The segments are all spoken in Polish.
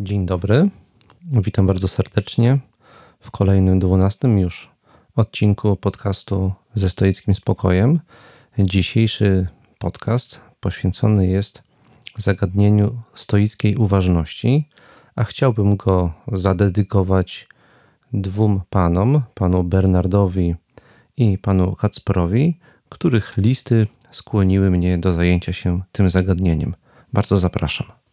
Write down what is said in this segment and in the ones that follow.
Dzień dobry. Witam bardzo serdecznie w kolejnym, dwunastym już odcinku podcastu ze stoickim spokojem. Dzisiejszy podcast poświęcony jest zagadnieniu stoickiej uważności, a chciałbym go zadedykować dwóm panom, panu Bernardowi i panu Kacperowi, których listy skłoniły mnie do zajęcia się tym zagadnieniem. Bardzo zapraszam.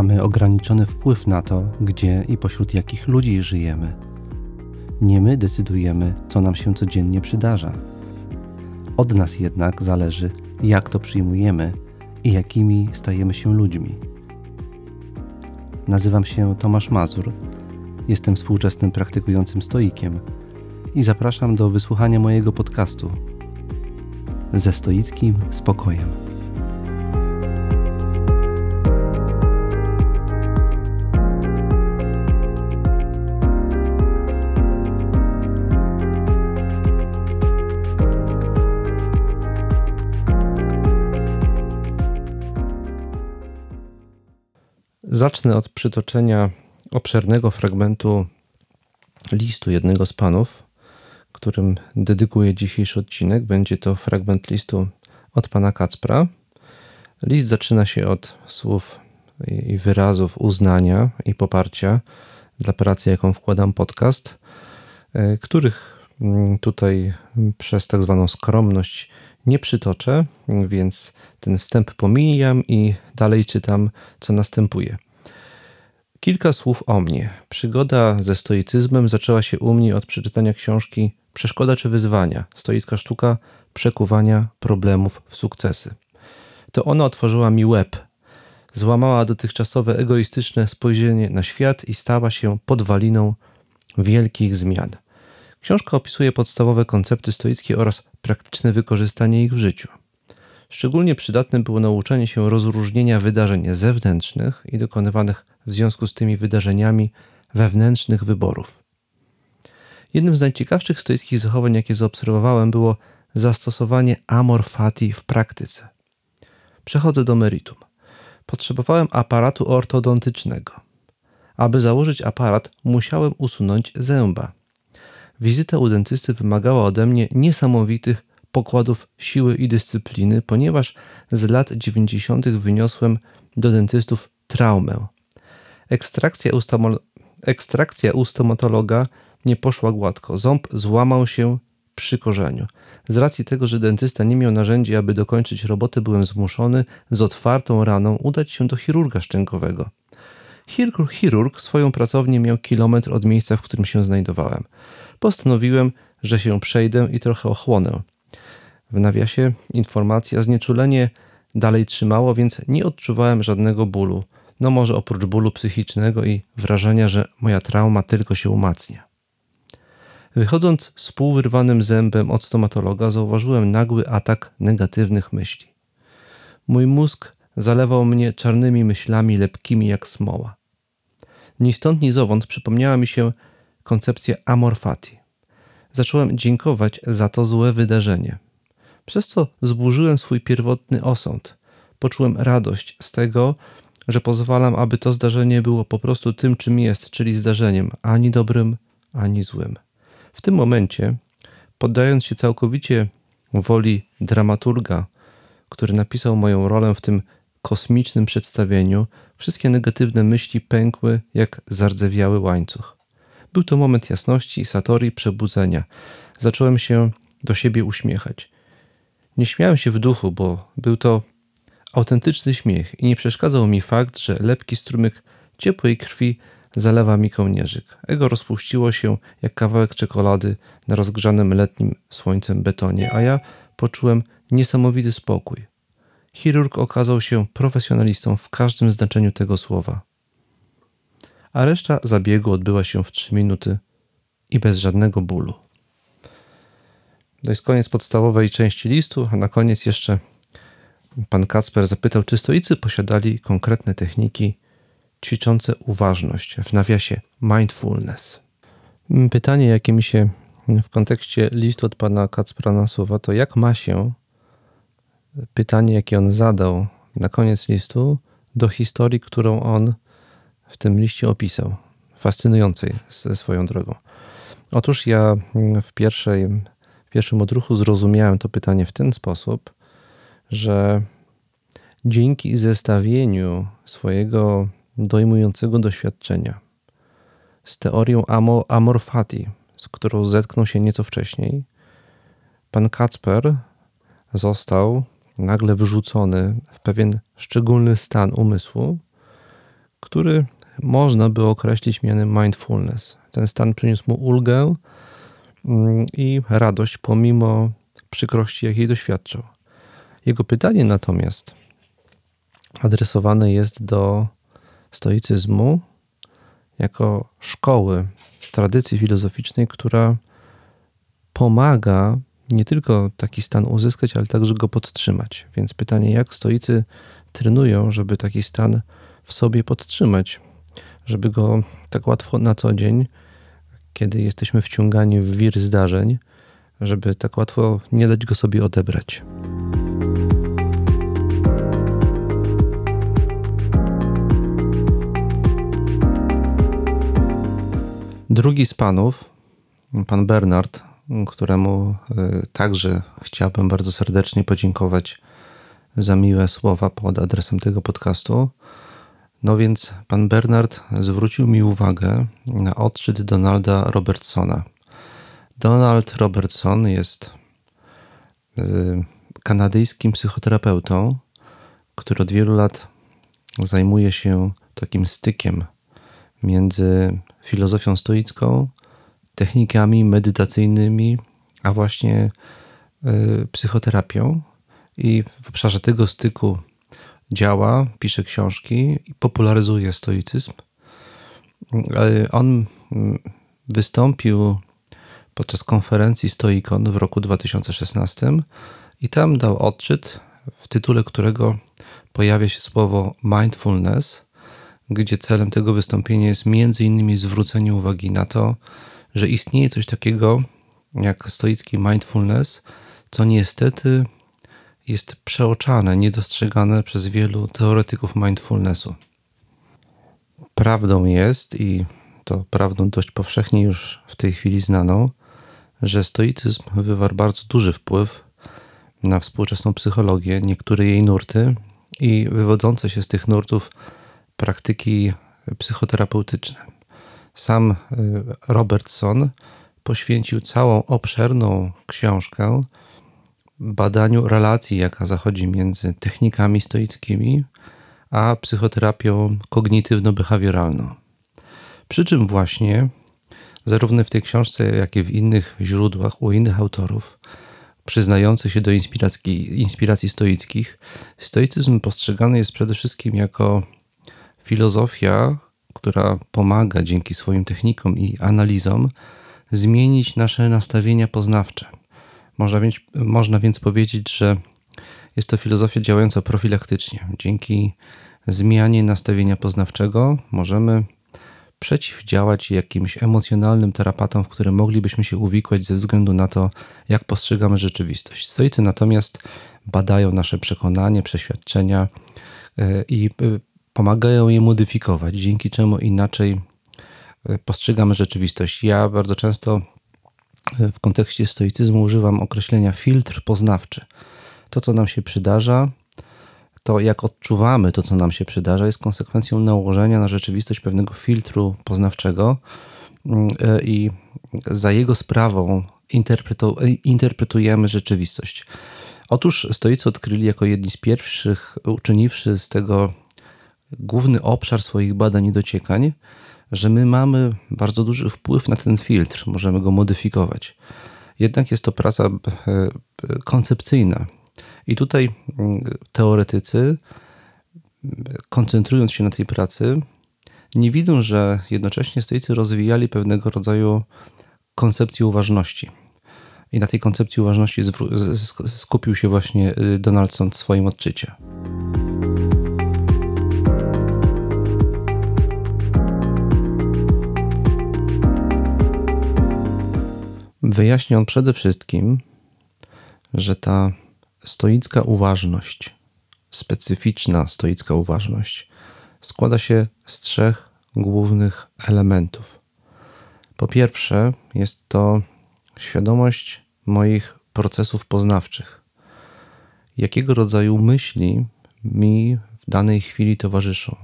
Mamy ograniczony wpływ na to, gdzie i pośród jakich ludzi żyjemy. Nie my decydujemy, co nam się codziennie przydarza. Od nas jednak zależy, jak to przyjmujemy i jakimi stajemy się ludźmi. Nazywam się Tomasz Mazur, jestem współczesnym praktykującym stoikiem i zapraszam do wysłuchania mojego podcastu ze stoickim spokojem. Zacznę od przytoczenia obszernego fragmentu listu jednego z panów, którym dedykuję dzisiejszy odcinek. Będzie to fragment listu od pana Kacpra. List zaczyna się od słów i wyrazów uznania i poparcia dla pracy, jaką wkładam podcast, e, których mm, tutaj przez tak zwaną skromność nie przytoczę, więc ten wstęp pomijam i dalej czytam, co następuje. Kilka słów o mnie. Przygoda ze stoicyzmem zaczęła się u mnie od przeczytania książki Przeszkoda czy wyzwania stoicka sztuka przekuwania problemów w sukcesy. To ona otworzyła mi łeb, złamała dotychczasowe egoistyczne spojrzenie na świat i stała się podwaliną wielkich zmian. Książka opisuje podstawowe koncepty stoickie oraz praktyczne wykorzystanie ich w życiu. Szczególnie przydatne było nauczenie się rozróżnienia wydarzeń zewnętrznych i dokonywanych w związku z tymi wydarzeniami wewnętrznych wyborów. Jednym z najciekawszych stoickich zachowań, jakie zaobserwowałem, było zastosowanie amor fati w praktyce. Przechodzę do meritum. Potrzebowałem aparatu ortodontycznego. Aby założyć aparat, musiałem usunąć zęba. Wizyta u dentysty wymagała ode mnie niesamowitych pokładów siły i dyscypliny, ponieważ z lat 90. wyniosłem do dentystów traumę. Ekstrakcja u, ekstrakcja u stomatologa nie poszła gładko. Ząb złamał się przy korzeniu. Z racji tego, że dentysta nie miał narzędzi, aby dokończyć robotę, byłem zmuszony z otwartą raną udać się do chirurga szczękowego. Chirurg swoją pracownię miał kilometr od miejsca, w którym się znajdowałem. Postanowiłem, że się przejdę i trochę ochłonę. W nawiasie informacja znieczulenie dalej trzymało, więc nie odczuwałem żadnego bólu. No może oprócz bólu psychicznego i wrażenia, że moja trauma tylko się umacnia. Wychodząc z półwyrwanym zębem od stomatologa, zauważyłem nagły atak negatywnych myśli. Mój mózg zalewał mnie czarnymi myślami lepkimi jak smoła. Ni stąd, ni zowąd przypomniała mi się koncepcja amor fati. Zacząłem dziękować za to złe wydarzenie, przez co zburzyłem swój pierwotny osąd. Poczułem radość z tego, że pozwalam, aby to zdarzenie było po prostu tym, czym jest, czyli zdarzeniem, ani dobrym, ani złym. W tym momencie, poddając się całkowicie woli dramaturga, który napisał moją rolę w tym kosmicznym przedstawieniu, wszystkie negatywne myśli pękły jak zardzewiały łańcuch. Był to moment jasności, satori, przebudzenia. Zacząłem się do siebie uśmiechać. Nie śmiałem się w duchu, bo był to autentyczny śmiech i nie przeszkadzał mi fakt, że lepki strumyk ciepłej krwi zalewa mi kołnierzyk. Ego rozpuściło się jak kawałek czekolady na rozgrzanym letnim słońcem betonie, a ja poczułem niesamowity spokój. Chirurg okazał się profesjonalistą w każdym znaczeniu tego słowa. A reszta zabiegu odbyła się w trzy minuty i bez żadnego bólu. To jest koniec podstawowej części listu, a na koniec jeszcze pan Kacper zapytał, czy stoicy posiadali konkretne techniki ćwiczące uważność, w nawiasie mindfulness. Pytanie, jakie mi się w kontekście listu od pana Kacpra Nasuwa, to jak ma się pytanie, jakie on zadał na koniec listu, do historii, którą on w tym liście opisał, fascynującej swoją drogą. Otóż ja w, pierwszej, w pierwszym odruchu zrozumiałem to pytanie w ten sposób, że dzięki zestawieniu swojego dojmującego doświadczenia z teorią amor fati, z którą zetknął się nieco wcześniej, pan Kacper został nagle wyrzucony w pewien szczególny stan umysłu, który można by określić mianem mindfulness. Ten stan przyniósł mu ulgę i radość pomimo przykrości, jakiej doświadczał. Jego pytanie natomiast adresowane jest do stoicyzmu jako szkoły, tradycji filozoficznej, która pomaga nie tylko taki stan uzyskać, ale także go podtrzymać. Więc pytanie, jak stoicy trenują, żeby taki stan w sobie podtrzymać, żeby go tak łatwo na co dzień, kiedy jesteśmy wciągani w wir zdarzeń, żeby tak łatwo nie dać go sobie odebrać. Drugi z panów, pan Bernard, któremu y, także chciałbym bardzo serdecznie podziękować za miłe słowa pod adresem tego podcastu. No więc pan Bernard zwrócił mi uwagę na odczyt Donalda Robertsona. Donald Robertson jest y, kanadyjskim psychoterapeutą, który od wielu lat zajmuje się takim stykiem między filozofią stoicką, technikami medytacyjnymi, a właśnie y, psychoterapią. I w obszarze tego styku działa, pisze książki i popularyzuje stoicyzm. Y, on mm, wystąpił podczas konferencji Stoikon w roku 2016 i tam dał odczyt, w tytule którego pojawia się słowo mindfulness, gdzie celem tego wystąpienia jest między innymi zwrócenie uwagi na to, że istnieje coś takiego jak stoicki mindfulness, co niestety jest przeoczane, niedostrzegane przez wielu teoretyków mindfulnessu. Prawdą jest, i to prawdą dość powszechnie już w tej chwili znaną, że stoicyzm wywarł bardzo duży wpływ na współczesną psychologię, niektóre jej nurty i wywodzące się z tych nurtów praktyki psychoterapeutyczne. Sam y, Robertson poświęcił całą obszerną książkę badaniu relacji, jaka zachodzi między technikami stoickimi a psychoterapią kognitywno-behawioralną. Przy czym właśnie zarówno w tej książce, jak i w innych źródłach u innych autorów przyznających się do inspiracji, inspiracji stoickich, stoicyzm postrzegany jest przede wszystkim jako filozofia, która pomaga dzięki swoim technikom i analizom zmienić nasze nastawienia poznawcze. Można więc, można więc powiedzieć, że jest to filozofia działająca profilaktycznie. Dzięki zmianie nastawienia poznawczego możemy przeciwdziałać jakimś emocjonalnym terapatom, w które moglibyśmy się uwikłać ze względu na to, jak postrzegamy rzeczywistość. Stoicy natomiast badają nasze przekonanie, przeświadczenia e, i e, pomagają je modyfikować, dzięki czemu inaczej e, postrzegamy rzeczywistość. Ja bardzo często w kontekście stoicyzmu używam określenia filtr poznawczy. To, co nam się przydarza, to jak odczuwamy to, co nam się przydarza, jest konsekwencją nałożenia na rzeczywistość pewnego filtru poznawczego mm, e, i za jego sprawą interpretujemy rzeczywistość. Otóż stoicy odkryli jako jedni z pierwszych, uczyniwszy z tego główny obszar swoich badań i dociekań, że my mamy bardzo duży wpływ na ten filtr, możemy go modyfikować. Jednak jest to praca e, koncepcyjna. I tutaj mm, teoretycy, koncentrując się na tej pracy, nie widzą, że jednocześnie stoicy rozwijali pewnego rodzaju koncepcję uważności. I na tej koncepcji uważności skupił się właśnie y, Donaldson w swoim odczycie. Wyjaśnia on przede wszystkim, że ta stoicka uważność, specyficzna stoicka uważność, składa się z trzech głównych elementów. Po pierwsze, jest to świadomość moich procesów poznawczych. Jakiego rodzaju myśli mi w danej chwili towarzyszą?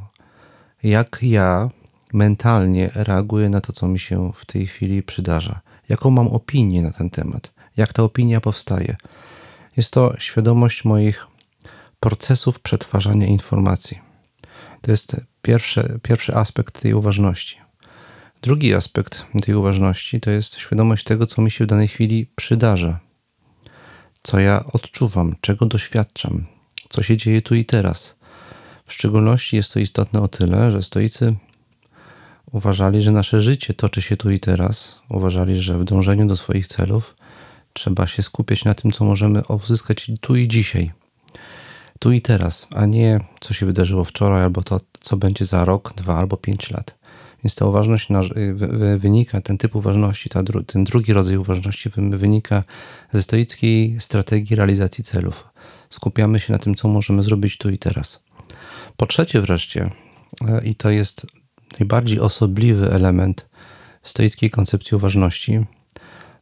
Jak ja mentalnie reaguję na to, co mi się w tej chwili przydarza? Jaką mam opinię na ten temat? Jak ta opinia powstaje? Jest to świadomość moich procesów przetwarzania informacji. To jest pierwszy, pierwszy aspekt tej uważności. Drugi aspekt tej uważności to jest świadomość tego, co mi się w danej chwili przydarza, co ja odczuwam, czego doświadczam, co się dzieje tu i teraz. W szczególności jest to istotne o tyle, że stoicy uważali, że nasze życie toczy się tu i teraz, uważali, że w dążeniu do swoich celów trzeba się skupiać na tym, co możemy uzyskać tu i dzisiaj, tu i teraz, a nie co się wydarzyło wczoraj albo to, co będzie za rok, dwa albo pięć lat. Więc ta uważność wynika, ten typ uważności, ten drugi rodzaj uważności wynika ze stoickiej strategii realizacji celów. Skupiamy się na tym, co możemy zrobić tu i teraz. Po trzecie, wreszcie, e, i to jest najbardziej osobliwy element stoickiej koncepcji uważności,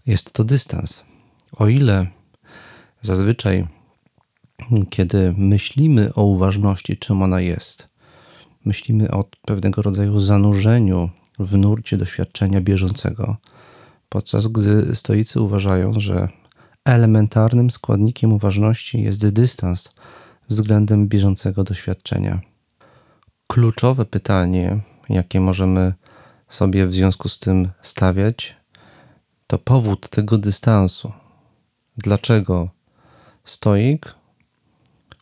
jest to dystans. O ile zazwyczaj, kiedy myślimy o uważności, czym ona jest, myślimy o pewnego rodzaju zanurzeniu w nurcie doświadczenia bieżącego, podczas gdy stoicy uważają, że elementarnym składnikiem uważności jest dystans względem bieżącego doświadczenia. Kluczowe pytanie, jakie możemy sobie w związku z tym stawiać, to powód tego dystansu. Dlaczego stoik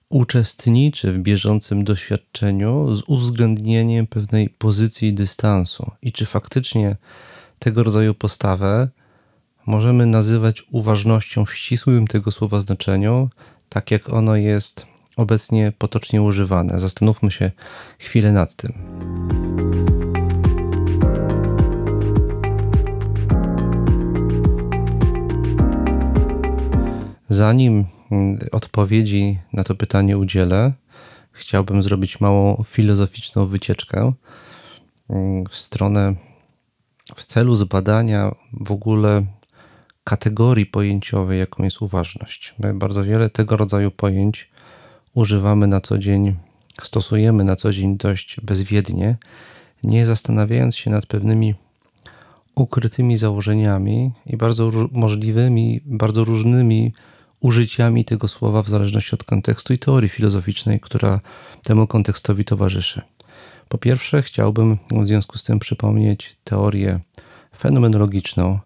uczestniczy w bieżącym doświadczeniu z uwzględnieniem pewnej pozycji dystansu i czy faktycznie tego rodzaju postawę możemy nazywać uważnością w ścisłym tego słowa znaczeniu, tak jak ono jest obecnie potocznie używane. Zastanówmy się chwilę nad tym. Zanim mm, odpowiedzi na to pytanie udzielę, chciałbym zrobić małą filozoficzną wycieczkę mm, w stronę, w celu zbadania w ogóle kategorii pojęciowej, jaką jest uważność. My bardzo wiele tego rodzaju pojęć używamy na co dzień, stosujemy na co dzień dość bezwiednie, nie zastanawiając się nad pewnymi ukrytymi założeniami i bardzo możliwymi, bardzo różnymi użyciami tego słowa w zależności od kontekstu i teorii filozoficznej, która temu kontekstowi towarzyszy. Po pierwsze, chciałbym w związku z tym przypomnieć teorię fenomenologiczną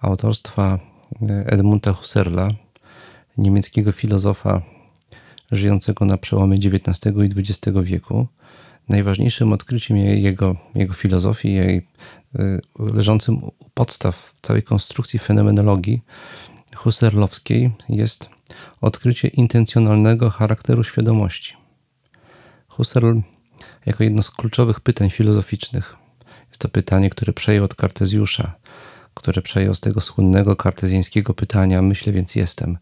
autorstwa Edmunda Husserla, niemieckiego filozofa żyjącego na przełomie XIX i XX wieku. Najważniejszym odkryciem jego, jego filozofii, jej y, leżącym u podstaw całej konstrukcji fenomenologii husserlowskiej jest odkrycie intencjonalnego charakteru świadomości. Husserl jako jedno z kluczowych pytań filozoficznych jest to pytanie, które przejął od Kartezjusza, które przejął z tego słynnego kartezjańskiego pytania myślę więc jestem.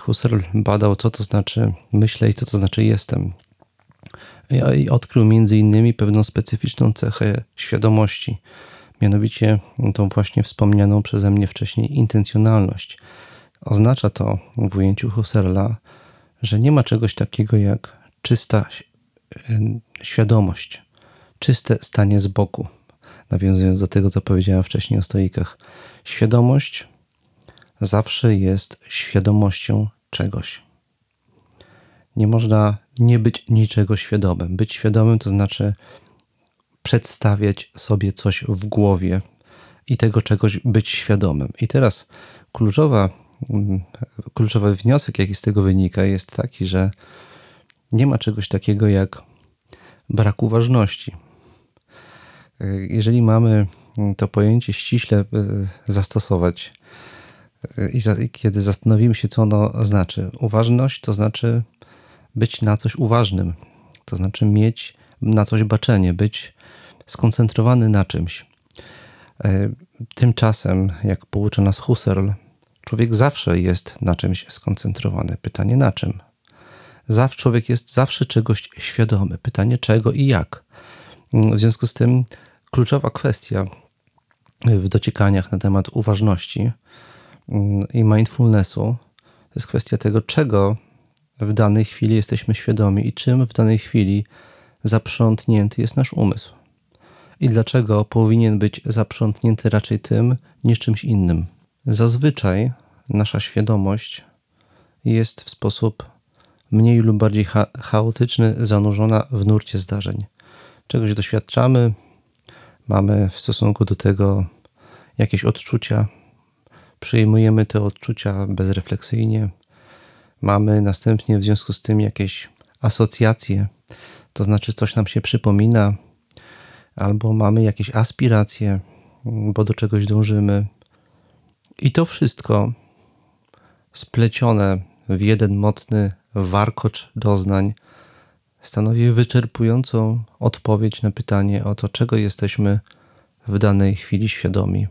Husserl badał, co to znaczy myślę i co to znaczy jestem. I odkrył między innymi pewną specyficzną cechę świadomości, mianowicie tą właśnie wspomnianą przeze mnie wcześniej intencjonalność. Oznacza to w ujęciu Husserla, że nie ma czegoś takiego jak czysta świadomość, czyste stanie z boku. Nawiązując do tego, co powiedziałem wcześniej o stoikach, świadomość zawsze jest świadomością czegoś. Nie można nie być niczego świadomym. Być świadomym to znaczy przedstawiać sobie coś w głowie i tego czegoś być świadomym. I teraz kluczowa, mm, kluczowy wniosek, jaki z tego wynika, jest taki, że nie ma czegoś takiego jak brak uważności. Jeżeli mamy to pojęcie ściśle e, zastosować, i, za, i kiedy zastanowimy się, co ono znaczy, uważność to znaczy być na coś uważnym, to znaczy mieć na coś baczenie, być skoncentrowany na czymś. E, Tymczasem, jak poucza nas Husserl, człowiek zawsze jest na czymś skoncentrowany. Pytanie na czym? Zawsze człowiek jest zawsze czegoś świadomy. Pytanie czego i jak. W związku z tym kluczowa kwestia w dociekaniach na temat uważności i mindfulnessu to jest kwestia tego, czego w danej chwili jesteśmy świadomi i czym w danej chwili zaprzątnięty jest nasz umysł. I dlaczego powinien być zaprzątnięty raczej tym niż czymś innym. Zazwyczaj nasza świadomość jest w sposób mniej lub bardziej cha chaotyczny zanurzona w nurcie zdarzeń. Czegoś doświadczamy, mamy w stosunku do tego jakieś odczucia, przyjmujemy te odczucia bezrefleksyjnie, mamy następnie w związku z tym jakieś asocjacje, to znaczy coś nam się przypomina, albo mamy jakieś aspiracje, bo do czegoś dążymy. I to wszystko splecione w jeden mocny warkocz doznań stanowi wyczerpującą odpowiedź na pytanie o to, czego jesteśmy w danej chwili świadomi,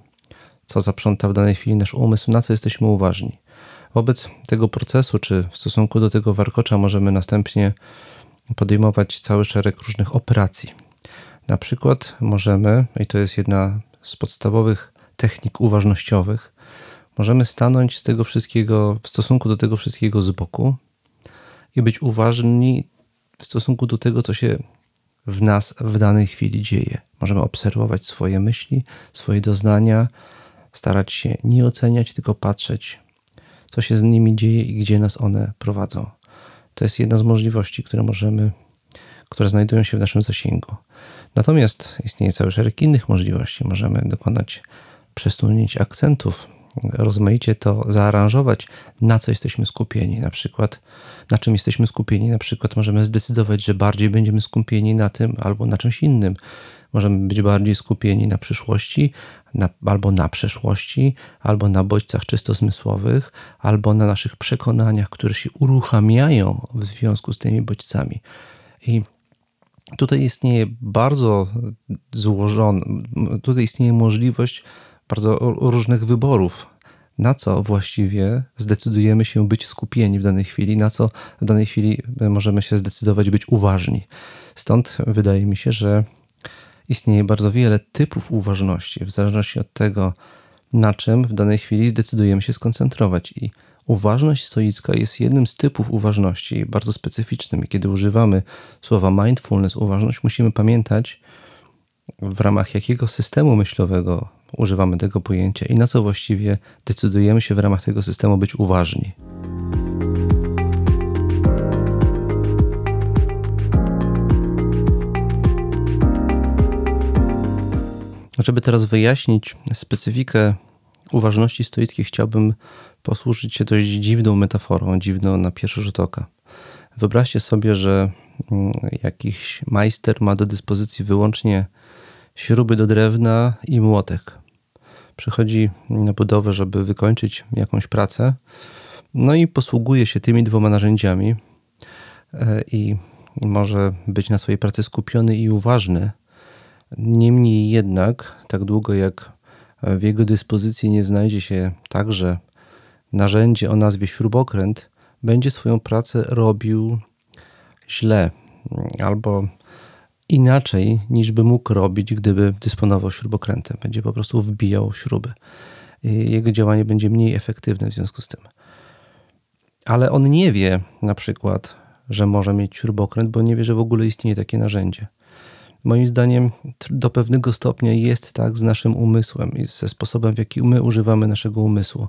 co zaprząta w danej chwili nasz umysł, na co jesteśmy uważni. Wobec tego procesu, czy w stosunku do tego warkocza, możemy następnie podejmować cały szereg różnych operacji. Na przykład możemy, i to jest jedna z podstawowych technik uważnościowych, możemy stanąć z tego wszystkiego, w stosunku do tego wszystkiego z boku i być uważni w stosunku do tego, co się w nas w danej chwili dzieje. Możemy obserwować swoje myśli, swoje doznania, starać się nie oceniać, tylko patrzeć, co się z nimi dzieje i gdzie nas one prowadzą. To jest jedna z możliwości, które możemy, które znajdują się w naszym zasięgu. Natomiast istnieje cały szereg innych możliwości. Możemy dokonać przesunięć akcentów, rozmaicie to zaaranżować, na co jesteśmy skupieni. Na przykład, na czym jesteśmy skupieni, na przykład możemy zdecydować, że bardziej będziemy skupieni na tym albo na czymś innym. Możemy być bardziej skupieni na przyszłości, na, albo na przeszłości, albo na bodźcach czysto zmysłowych, albo na naszych przekonaniach, które się uruchamiają w związku z tymi bodźcami. I tutaj istnieje bardzo złożony, tutaj istnieje możliwość bardzo różnych wyborów, na co właściwie zdecydujemy się być skupieni w danej chwili, na co w danej chwili możemy się zdecydować być uważni. Stąd wydaje mi się, że istnieje bardzo wiele typów uważności, w zależności od tego, na czym w danej chwili zdecydujemy się skoncentrować. I uważność stoicka jest jednym z typów uważności, bardzo specyficznym. I kiedy używamy słowa mindfulness, uważność, musimy pamiętać, w ramach jakiego systemu myślowego używamy tego pojęcia i na co właściwie decydujemy się w ramach tego systemu być uważni. Żeby teraz wyjaśnić specyfikę uważności stoickiej, chciałbym posłużyć się dość dziwną metaforą, dziwną na pierwszy rzut oka. Wyobraźcie sobie, że mm, jakiś majster ma do dyspozycji wyłącznie śruby do drewna i młotek. Przychodzi na budowę, żeby wykończyć jakąś pracę, no i posługuje się tymi dwoma narzędziami e, i może być na swojej pracy skupiony i uważny, Niemniej jednak, tak długo jak w jego dyspozycji nie znajdzie się także narzędzie o nazwie śrubokręt, będzie swoją pracę robił źle albo inaczej niż by mógł robić, gdyby dysponował śrubokrętem. Będzie po prostu wbijał śruby. Jego działanie będzie mniej efektywne w związku z tym. Ale on nie wie na przykład, że może mieć śrubokręt, bo nie wie, że w ogóle istnieje takie narzędzie. Moim zdaniem do pewnego stopnia jest tak z naszym umysłem i ze sposobem, w jaki my używamy naszego umysłu.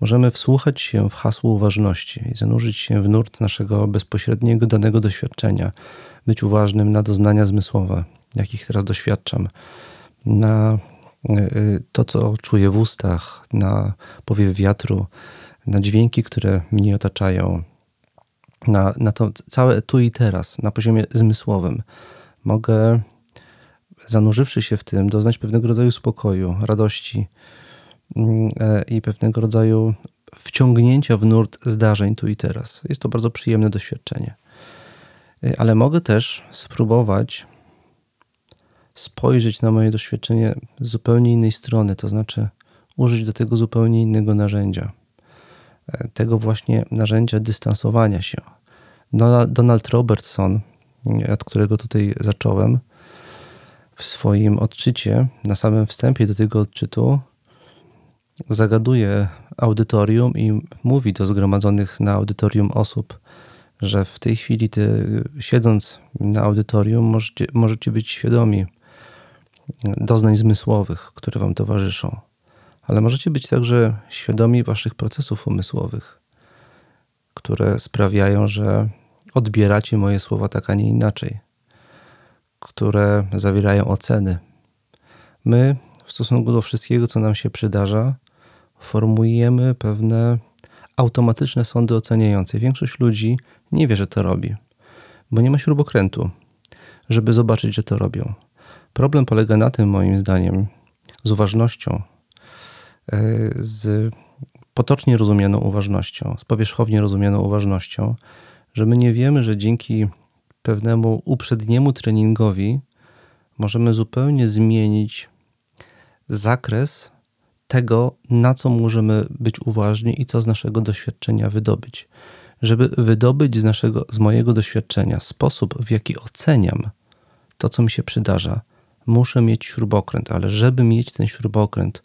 Możemy wsłuchać się w hasło uważności i zanurzyć się w nurt naszego bezpośredniego danego doświadczenia, być uważnym na doznania zmysłowe, jakich teraz doświadczam, na y, y, to, co czuję w ustach, na powiew wiatru, na dźwięki, które mnie otaczają, na, na to całe tu i teraz, na poziomie zmysłowym mogę, zanurzywszy się w tym, doznać pewnego rodzaju spokoju, radości mm, e, i pewnego rodzaju wciągnięcia w nurt zdarzeń tu i teraz. Jest to bardzo przyjemne doświadczenie. E, ale mogę też spróbować spojrzeć na moje doświadczenie z zupełnie innej strony, to znaczy użyć do tego zupełnie innego narzędzia. E, tego właśnie narzędzia dystansowania się. Donald Robertson, od którego tutaj zacząłem, w swoim odczycie, na samym wstępie do tego odczytu, zagaduje audytorium i mówi do zgromadzonych na audytorium osób, że w tej chwili, ty, siedząc na audytorium, możecie, możecie być świadomi doznań zmysłowych, które wam towarzyszą, ale możecie być także świadomi waszych procesów umysłowych, które sprawiają, że odbieracie moje słowa tak, a nie inaczej, które zawierają oceny. My, w stosunku do wszystkiego, co nam się przydarza, formujemy pewne automatyczne sądy oceniające. Większość ludzi nie wie, że to robi, bo nie ma śrubokrętu, żeby zobaczyć, że to robią. Problem polega na tym, moim zdaniem, z uważnością, e, z potocznie rozumianą uważnością, z powierzchownie rozumianą uważnością, że my nie wiemy, że dzięki pewnemu uprzedniemu treningowi możemy zupełnie zmienić zakres tego, na co możemy być uważni i co z naszego doświadczenia wydobyć. Żeby wydobyć z, naszego, z mojego doświadczenia sposób, w jaki oceniam to, co mi się przydarza, muszę mieć śrubokręt, ale żeby mieć ten śrubokręt,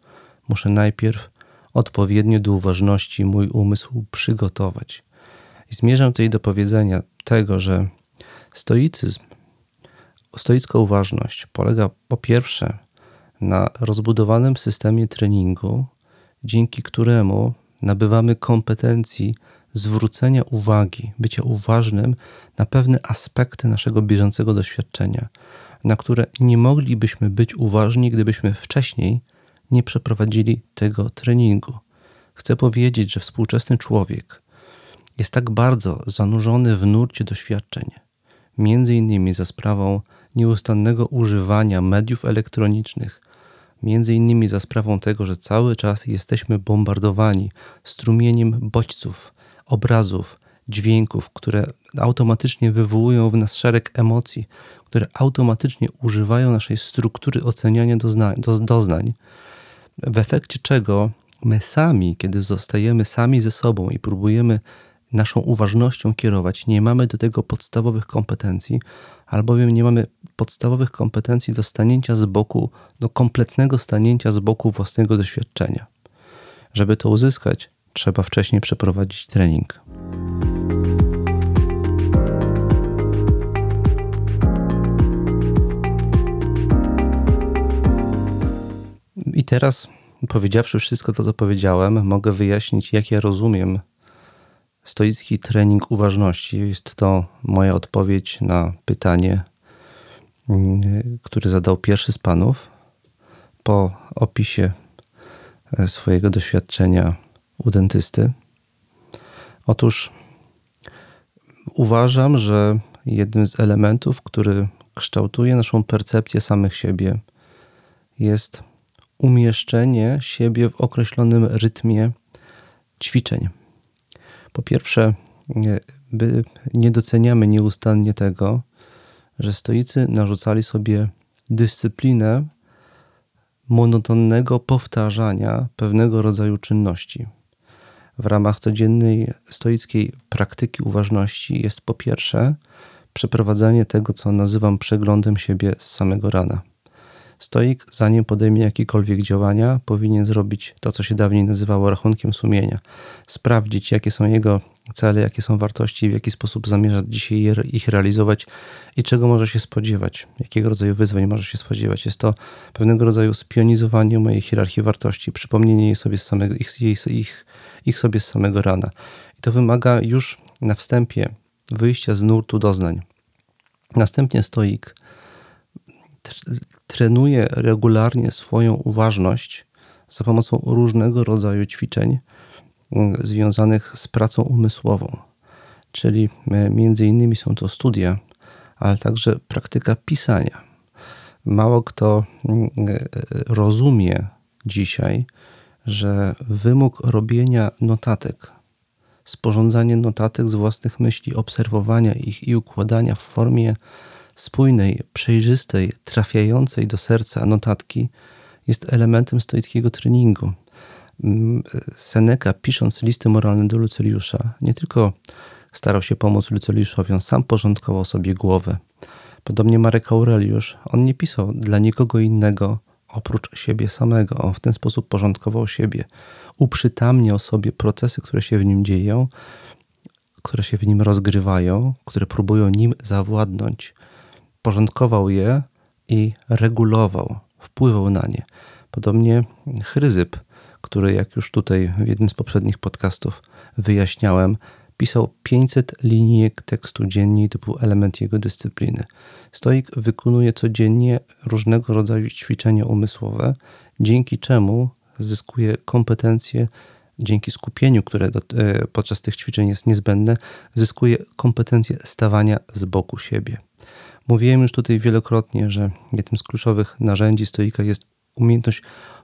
muszę najpierw odpowiednio do uważności mój umysł przygotować. I zmierzam tutaj do powiedzenia tego, że stoicyzm, stoicka uważność polega po pierwsze na rozbudowanym systemie treningu, dzięki któremu nabywamy kompetencji zwrócenia uwagi, bycia uważnym na pewne aspekty naszego bieżącego doświadczenia, na które nie moglibyśmy być uważni, gdybyśmy wcześniej nie przeprowadzili tego treningu. Chcę powiedzieć, że współczesny człowiek jest tak bardzo zanurzony w nurcie doświadczeń, między innymi za sprawą nieustannego używania mediów elektronicznych, między innymi za sprawą tego, że cały czas jesteśmy bombardowani strumieniem bodźców, obrazów, dźwięków, które automatycznie wywołują w nas szereg emocji, które automatycznie używają naszej struktury oceniania doznań, doznań w efekcie czego my sami, kiedy zostajemy sami ze sobą i próbujemy naszą uważnością kierować, nie mamy do tego podstawowych kompetencji, albowiem nie mamy podstawowych kompetencji do stanięcia z boku, do kompletnego stanięcia z boku własnego doświadczenia. Żeby to uzyskać, trzeba wcześniej przeprowadzić trening. I teraz, powiedziawszy wszystko to, co powiedziałem, mogę wyjaśnić, jak ja rozumiem stoicki trening uważności. Jest to moja odpowiedź na pytanie, mm, które zadał pierwszy z panów po opisie e, swojego doświadczenia u dentysty. Otóż uważam, że jednym z elementów, który kształtuje naszą percepcję samych siebie, jest umieszczenie siebie w określonym rytmie ćwiczeń. Po pierwsze, nie, doceniamy nieustannie tego, że stoicy narzucali sobie dyscyplinę monotonnego powtarzania pewnego rodzaju czynności. W ramach codziennej stoickiej praktyki uważności jest po pierwsze przeprowadzanie tego, co nazywam przeglądem siebie z samego rana. Stoik, zanim podejmie jakiekolwiek działania, powinien zrobić to, co się dawniej nazywało rachunkiem sumienia. Sprawdzić, jakie są jego cele, jakie są wartości, w jaki sposób zamierza dzisiaj ich realizować i czego może się spodziewać, jakiego rodzaju wyzwań może się spodziewać. Jest to pewnego rodzaju spionizowanie mojej hierarchii wartości, przypomnienie jej sobie z samego, ich, ich, ich sobie z samego rana. I to wymaga już na wstępie wyjścia z nurtu doznań. Następnie stoik trenuje regularnie swoją uważność za pomocą różnego rodzaju ćwiczeń mm, związanych z pracą umysłową. Czyli e, między innymi są to studia, ale także praktyka pisania. Mało kto mm, e, rozumie dzisiaj, że wymóg robienia notatek, sporządzanie notatek z własnych myśli, obserwowania ich i układania w formie spójnej, przejrzystej, trafiającej do serca notatki jest elementem stoickiego treningu. Mm, Seneca, pisząc listy moralne do Luceliusza, nie tylko starał się pomóc Luceliuszowi, on sam porządkował sobie głowę. Podobnie Marek Aureliusz, on nie pisał dla nikogo innego oprócz siebie samego. On w ten sposób porządkował siebie. Uprzytamniał sobie procesy, które się w nim dzieją, które się w nim rozgrywają, które próbują nim zawładnąć. Porządkował je i regulował, wpływał na nie. Podobnie Chryzyp, który, jak już tutaj w jednym z poprzednich podcastów wyjaśniałem, pisał 500 linijek tekstu dziennie i to był element jego dyscypliny. Stoik wykonuje codziennie różnego rodzaju ćwiczenia umysłowe, dzięki czemu zyskuje kompetencje, dzięki skupieniu, które do, e, podczas tych ćwiczeń jest niezbędne, zyskuje kompetencje stawania z boku siebie. Mówiłem już tutaj wielokrotnie, że jednym z kluczowych narzędzi stoika jest umiejętność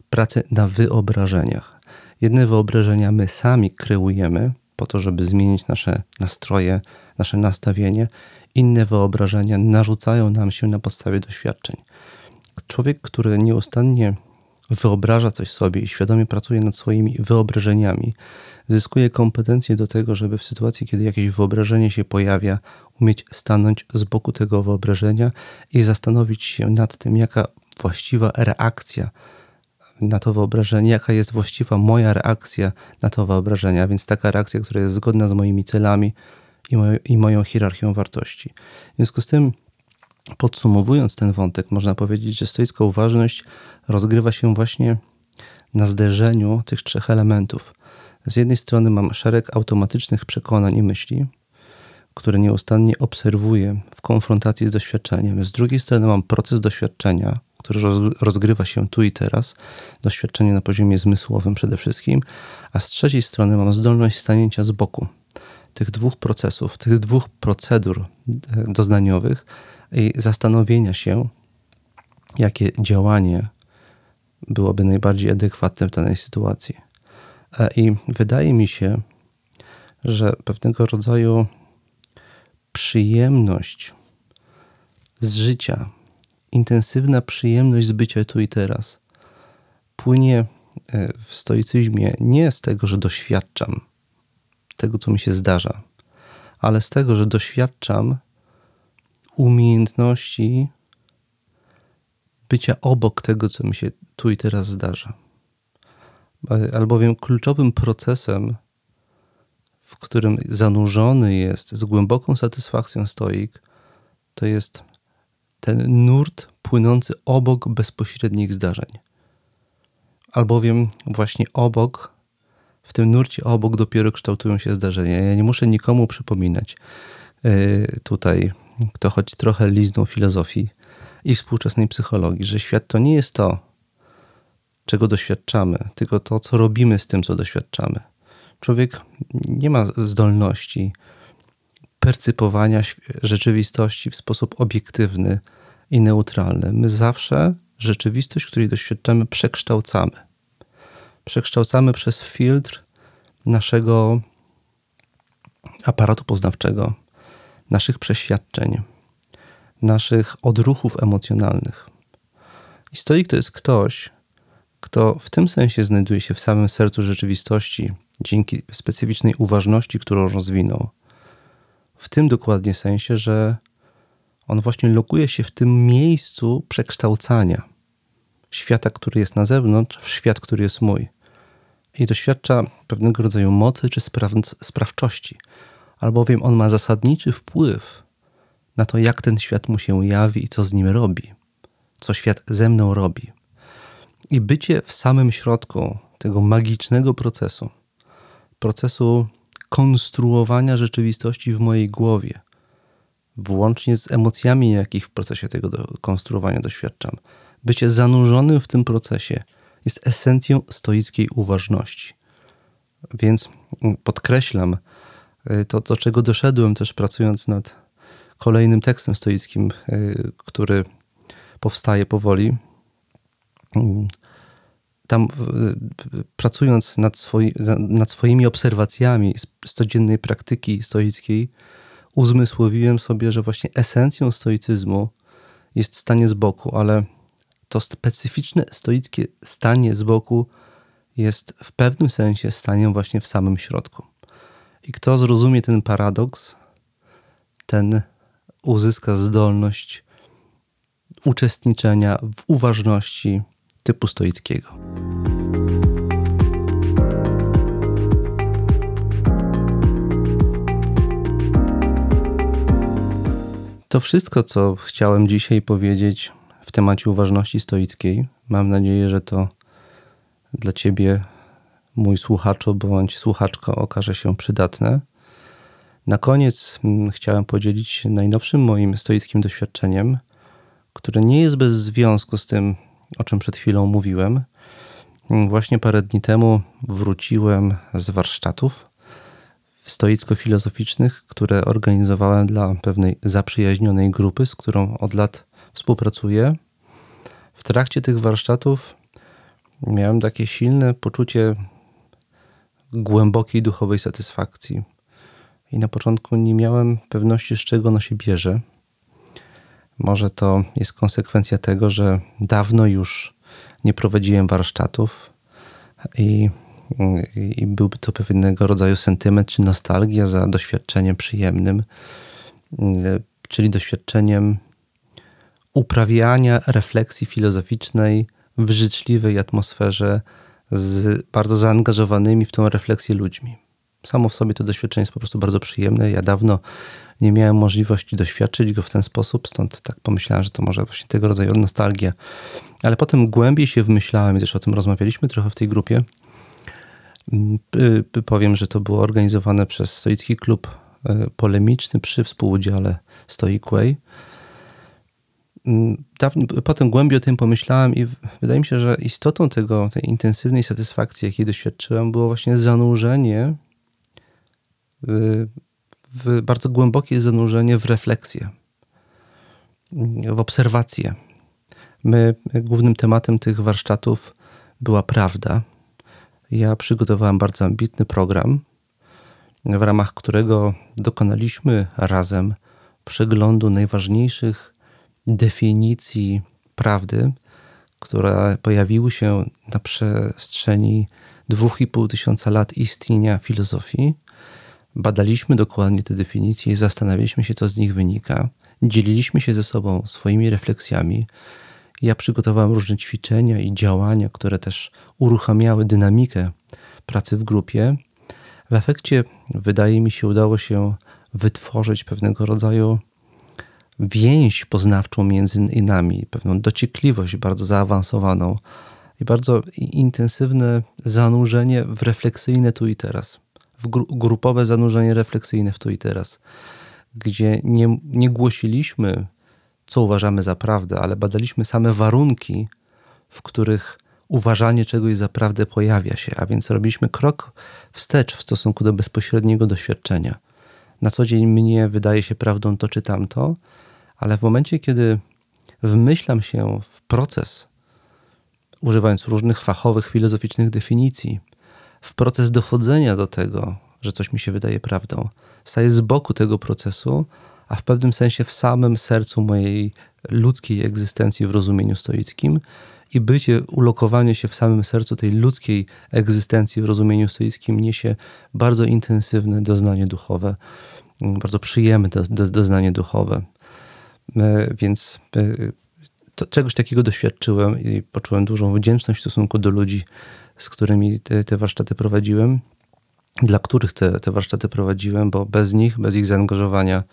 pracy na wyobrażeniach. Jedne wyobrażenia my sami kreujemy po to, żeby zmienić nasze nastroje, nasze nastawienie. Inne wyobrażenia narzucają nam się na podstawie doświadczeń. Człowiek, który nieustannie wyobraża coś sobie i świadomie pracuje nad swoimi wyobrażeniami, zyskuje kompetencje do tego, żeby w sytuacji, kiedy jakieś wyobrażenie się pojawia, umieć stanąć z boku tego wyobrażenia i zastanowić się nad tym, jaka właściwa reakcja na to wyobrażenie, jaka jest właściwa moja reakcja na to wyobrażenie, więc taka reakcja, która jest zgodna z moimi celami i, i moją hierarchią wartości. W związku z tym, podsumowując ten wątek, można powiedzieć, że stoicka uważność rozgrywa się właśnie na zderzeniu tych trzech elementów. Z jednej strony mam szereg automatycznych przekonań i myśli, które nieustannie obserwuję w konfrontacji z doświadczeniem. Z drugiej strony mam proces doświadczenia, który rozgrywa się tu i teraz, doświadczenie na poziomie zmysłowym przede wszystkim, a z trzeciej strony mam zdolność stanięcia z boku tych dwóch procesów, tych dwóch procedur e, doznaniowych i zastanowienia się, jakie działanie byłoby najbardziej adekwatne w danej sytuacji. E, I wydaje mi się, że pewnego rodzaju przyjemność z życia, intensywna przyjemność z bycia tu i teraz płynie e, w stoicyzmie nie z tego, że doświadczam tego, co mi się zdarza, ale z tego, że doświadczam umiejętności bycia obok tego, co mi się tu i teraz zdarza. E, albowiem kluczowym procesem, w którym zanurzony jest z głęboką satysfakcją stoik, to jest ten nurt płynący obok bezpośrednich zdarzeń. Albowiem właśnie obok, w tym nurcie obok dopiero kształtują się zdarzenia. Ja nie muszę nikomu przypominać yy, tutaj, kto choć trochę liznął filozofii i współczesnej psychologii, że świat to nie jest to, czego doświadczamy, tylko to, co robimy z tym, co doświadczamy. Człowiek nie ma zdolności percypowania rzeczywistości w sposób obiektywny i neutralny. My zawsze rzeczywistość, której doświadczamy, przekształcamy. Przekształcamy przez filtr naszego aparatu poznawczego, naszych przeświadczeń, naszych odruchów emocjonalnych. I stoik to jest ktoś, kto w tym sensie znajduje się w samym sercu rzeczywistości dzięki specyficznej uważności, którą rozwinął. W tym dokładnie sensie, że on właśnie lokuje się w tym miejscu przekształcania świata, który jest na zewnątrz, w świat, który jest mój. I doświadcza pewnego rodzaju mocy czy spraw sprawczości, albowiem on ma zasadniczy wpływ na to, jak ten świat mu się jawi i co z nim robi, co świat ze mną robi. I bycie w samym środku tego magicznego procesu, procesu konstruowania rzeczywistości w mojej głowie, włącznie z emocjami, jakich w procesie tego konstruowania doświadczam. Bycie zanurzonym w tym procesie jest esencją stoickiej uważności. Więc podkreślam y, to, do czego doszedłem też pracując nad kolejnym tekstem stoickim, y, który powstaje powoli. Tam pracując nad, swoi, nad swoimi obserwacjami z codziennej praktyki stoickiej, uzmysłowiłem sobie, że właśnie esencją stoicyzmu jest stanie z boku, ale to specyficzne stoickie stanie z boku jest w pewnym sensie staniem właśnie w samym środku. I kto zrozumie ten paradoks, ten uzyska zdolność uczestniczenia w uważności typu stoickiego. To wszystko, co chciałem dzisiaj powiedzieć w temacie uważności stoickiej. Mam nadzieję, że to dla Ciebie, mój słuchaczu bądź słuchaczka, okaże się przydatne. Na koniec mm, chciałem podzielić najnowszym moim stoickim doświadczeniem, które nie jest bez związku z tym, o czym przed chwilą mówiłem. Właśnie parę dni temu wróciłem z warsztatów stoicko-filozoficznych, które organizowałem dla pewnej zaprzyjaźnionej grupy, z którą od lat współpracuję. W trakcie tych warsztatów miałem takie silne poczucie głębokiej duchowej satysfakcji. I na początku nie miałem pewności, z czego ono się bierze. Może to jest konsekwencja tego, że dawno już nie prowadziłem warsztatów i, i byłby to pewnego rodzaju sentyment czy nostalgia za doświadczeniem przyjemnym, czyli doświadczeniem uprawiania refleksji filozoficznej w życzliwej atmosferze z bardzo zaangażowanymi w tą refleksję ludźmi. Samo w sobie to doświadczenie jest po prostu bardzo przyjemne. Ja dawno nie miałem możliwości doświadczyć go w ten sposób, stąd tak pomyślałem, że to może właśnie tego rodzaju nostalgia. Ale potem głębiej się wmyślałem, i też o tym rozmawialiśmy trochę w tej grupie. Powiem, że to było organizowane przez Stoicki Klub e, Polemiczny przy współudziale Stoic Way. Dawniej, potem głębiej o tym pomyślałem i wydaje mi się, że istotą tego, tej intensywnej satysfakcji, jakiej doświadczyłem, było właśnie zanurzenie w bardzo głębokie zanurzenie w refleksję, w obserwację. My, głównym tematem tych warsztatów była prawda. Ja przygotowałem bardzo ambitny program, w ramach którego dokonaliśmy razem przeglądu najważniejszych definicji prawdy, które pojawiły się na przestrzeni dwóch i pół tysiąca lat istnienia filozofii Badaliśmy dokładnie te definicje i zastanawialiśmy się, co z nich wynika. Dzieliliśmy się ze sobą swoimi refleksjami. Ja przygotowałem różne ćwiczenia i działania, które też uruchamiały dynamikę pracy w grupie. W efekcie, wydaje mi się, udało się wytworzyć pewnego rodzaju więź poznawczą między nami, pewną dociekliwość bardzo zaawansowaną i bardzo intensywne zanurzenie w refleksyjne tu i teraz w grupowe zanurzenie refleksyjne w tu i teraz, gdzie nie, nie głosiliśmy, co uważamy za prawdę, ale badaliśmy same warunki, w których uważanie czegoś za prawdę pojawia się, a więc robiliśmy krok wstecz w stosunku do bezpośredniego doświadczenia. Na co dzień mnie wydaje się prawdą to czy tamto, ale w momencie, kiedy wmyślam się w proces, używając różnych fachowych, filozoficznych definicji, w proces dochodzenia do tego, że coś mi się wydaje prawdą. Staję z boku tego procesu, a w pewnym sensie w samym sercu mojej ludzkiej egzystencji w rozumieniu stoickim i bycie, ulokowanie się w samym sercu tej ludzkiej egzystencji w rozumieniu stoickim niesie bardzo intensywne doznanie duchowe, bardzo przyjemne do, do, doznanie duchowe. E, więc e, to, czegoś takiego doświadczyłem i poczułem dużą wdzięczność w stosunku do ludzi, z którymi te, te warsztaty prowadziłem, dla których te, te warsztaty prowadziłem, bo bez nich, bez ich zaangażowania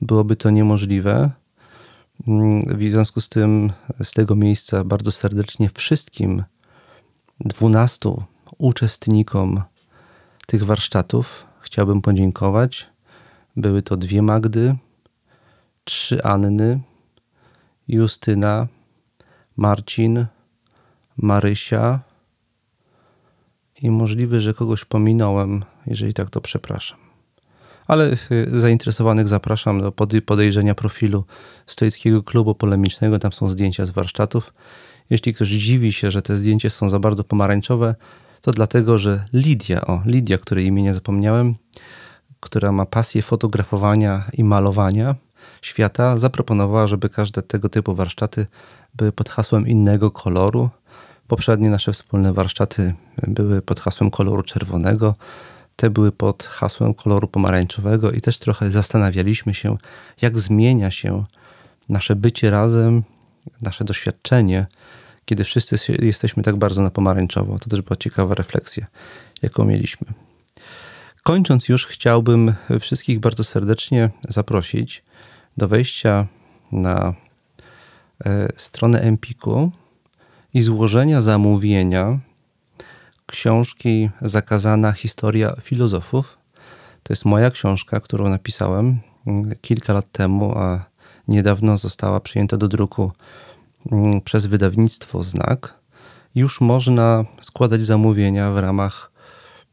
byłoby to niemożliwe. Mm, w związku z tym, z tego miejsca bardzo serdecznie wszystkim dwunastu uczestnikom tych warsztatów chciałbym podziękować. Były to dwie Magdy, trzy Anny, Justyna, Marcin, Marysia, i możliwe, że kogoś pominąłem. Jeżeli tak, to przepraszam. Ale y, zainteresowanych zapraszam do podejrzenia profilu Stoickiego Klubu Polemicznego. Tam są zdjęcia z warsztatów. Jeśli ktoś dziwi się, że te zdjęcia są za bardzo pomarańczowe, to dlatego, że Lidia, o Lidia, której imienia zapomniałem, która ma pasję fotografowania i malowania świata, zaproponowała, żeby każde tego typu warsztaty były pod hasłem innego koloru. Poprzednie nasze wspólne warsztaty były pod hasłem koloru czerwonego, te były pod hasłem koloru pomarańczowego i też trochę zastanawialiśmy się, jak zmienia się nasze bycie razem, nasze doświadczenie, kiedy wszyscy jesteśmy tak bardzo na pomarańczowo. To też była ciekawa refleksja, jaką mieliśmy. Kończąc już, chciałbym wszystkich bardzo serdecznie zaprosić do wejścia na e, stronę Empiku i złożenia zamówienia książki Zakazana historia filozofów. To jest moja książka, którą napisałem kilka lat temu, a niedawno została przyjęta do druku mm, przez wydawnictwo Znak. Już można składać zamówienia w ramach,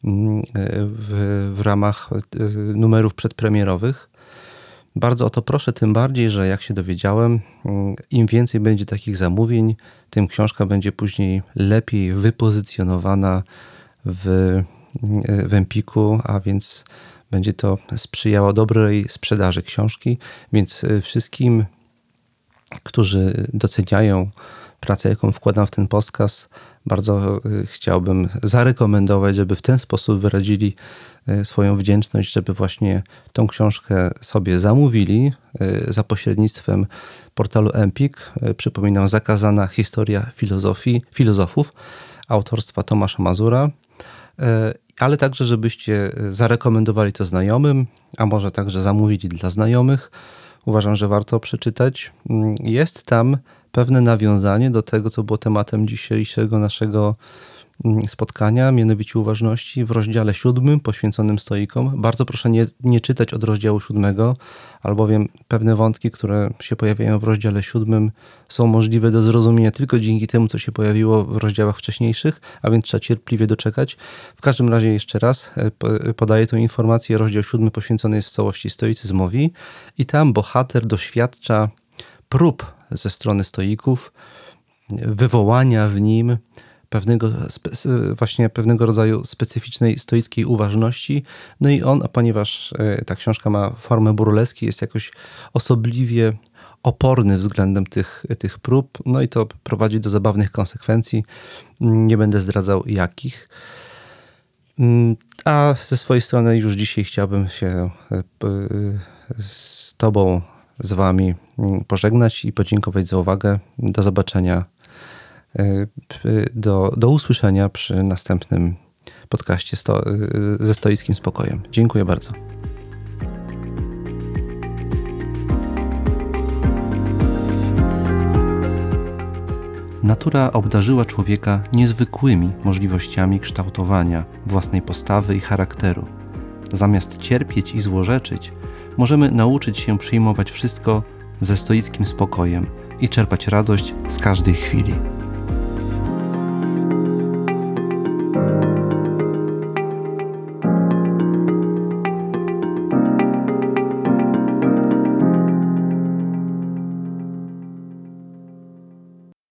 mm, w, w ramach e, numerów przedpremierowych. Bardzo o to proszę, tym bardziej, że jak się dowiedziałem, im więcej będzie takich zamówień, tym książka będzie później lepiej wypozycjonowana w, w Empiku, a więc będzie to sprzyjało dobrej sprzedaży książki. Więc wszystkim, którzy doceniają pracę, jaką wkładam w ten podcast, bardzo chciałbym zarekomendować, żeby w ten sposób wyrazili E, swoją wdzięczność, żeby właśnie tą książkę sobie zamówili e, za pośrednictwem portalu Empik. Przypominam, zakazana historia filozofii, filozofów autorstwa Tomasza Mazura, ale także, żebyście zarekomendowali to znajomym, a może także zamówili dla znajomych. Uważam, że warto przeczytać. Mm, jest tam pewne nawiązanie do tego, co było tematem dzisiejszego naszego Mm, spotkania, mianowicie uważności w rozdziale siódmym poświęconym stoikom. Bardzo proszę nie, nie czytać od rozdziału siódmego, albowiem pewne wątki, które się pojawiają w rozdziale siódmym są możliwe do zrozumienia tylko dzięki temu, co się pojawiło w rozdziałach wcześniejszych, a więc trzeba cierpliwie doczekać. W każdym razie jeszcze raz e, podaję tę informację. Rozdział siódmy poświęcony jest w całości stoicyzmowi i tam bohater doświadcza prób ze strony stoików, wywołania w nim pewnego, właśnie pewnego rodzaju specyficznej stoickiej uważności. No i on, ponieważ e, ta książka ma formę burleski, jest jakoś osobliwie oporny względem tych, tych prób, no i to prowadzi do zabawnych konsekwencji. Nie będę zdradzał jakich. Mm, a ze swojej strony już dzisiaj chciałbym się e, z Tobą, z Wami mm, pożegnać i podziękować za uwagę. Do zobaczenia E, do, do usłyszenia przy następnym podcaście sto, e, ze stoickim spokojem. Dziękuję bardzo. Natura obdarzyła człowieka niezwykłymi możliwościami kształtowania własnej postawy i charakteru. Zamiast cierpieć i złorzeczyć, możemy nauczyć się przyjmować wszystko ze stoickim spokojem i czerpać radość z każdej chwili.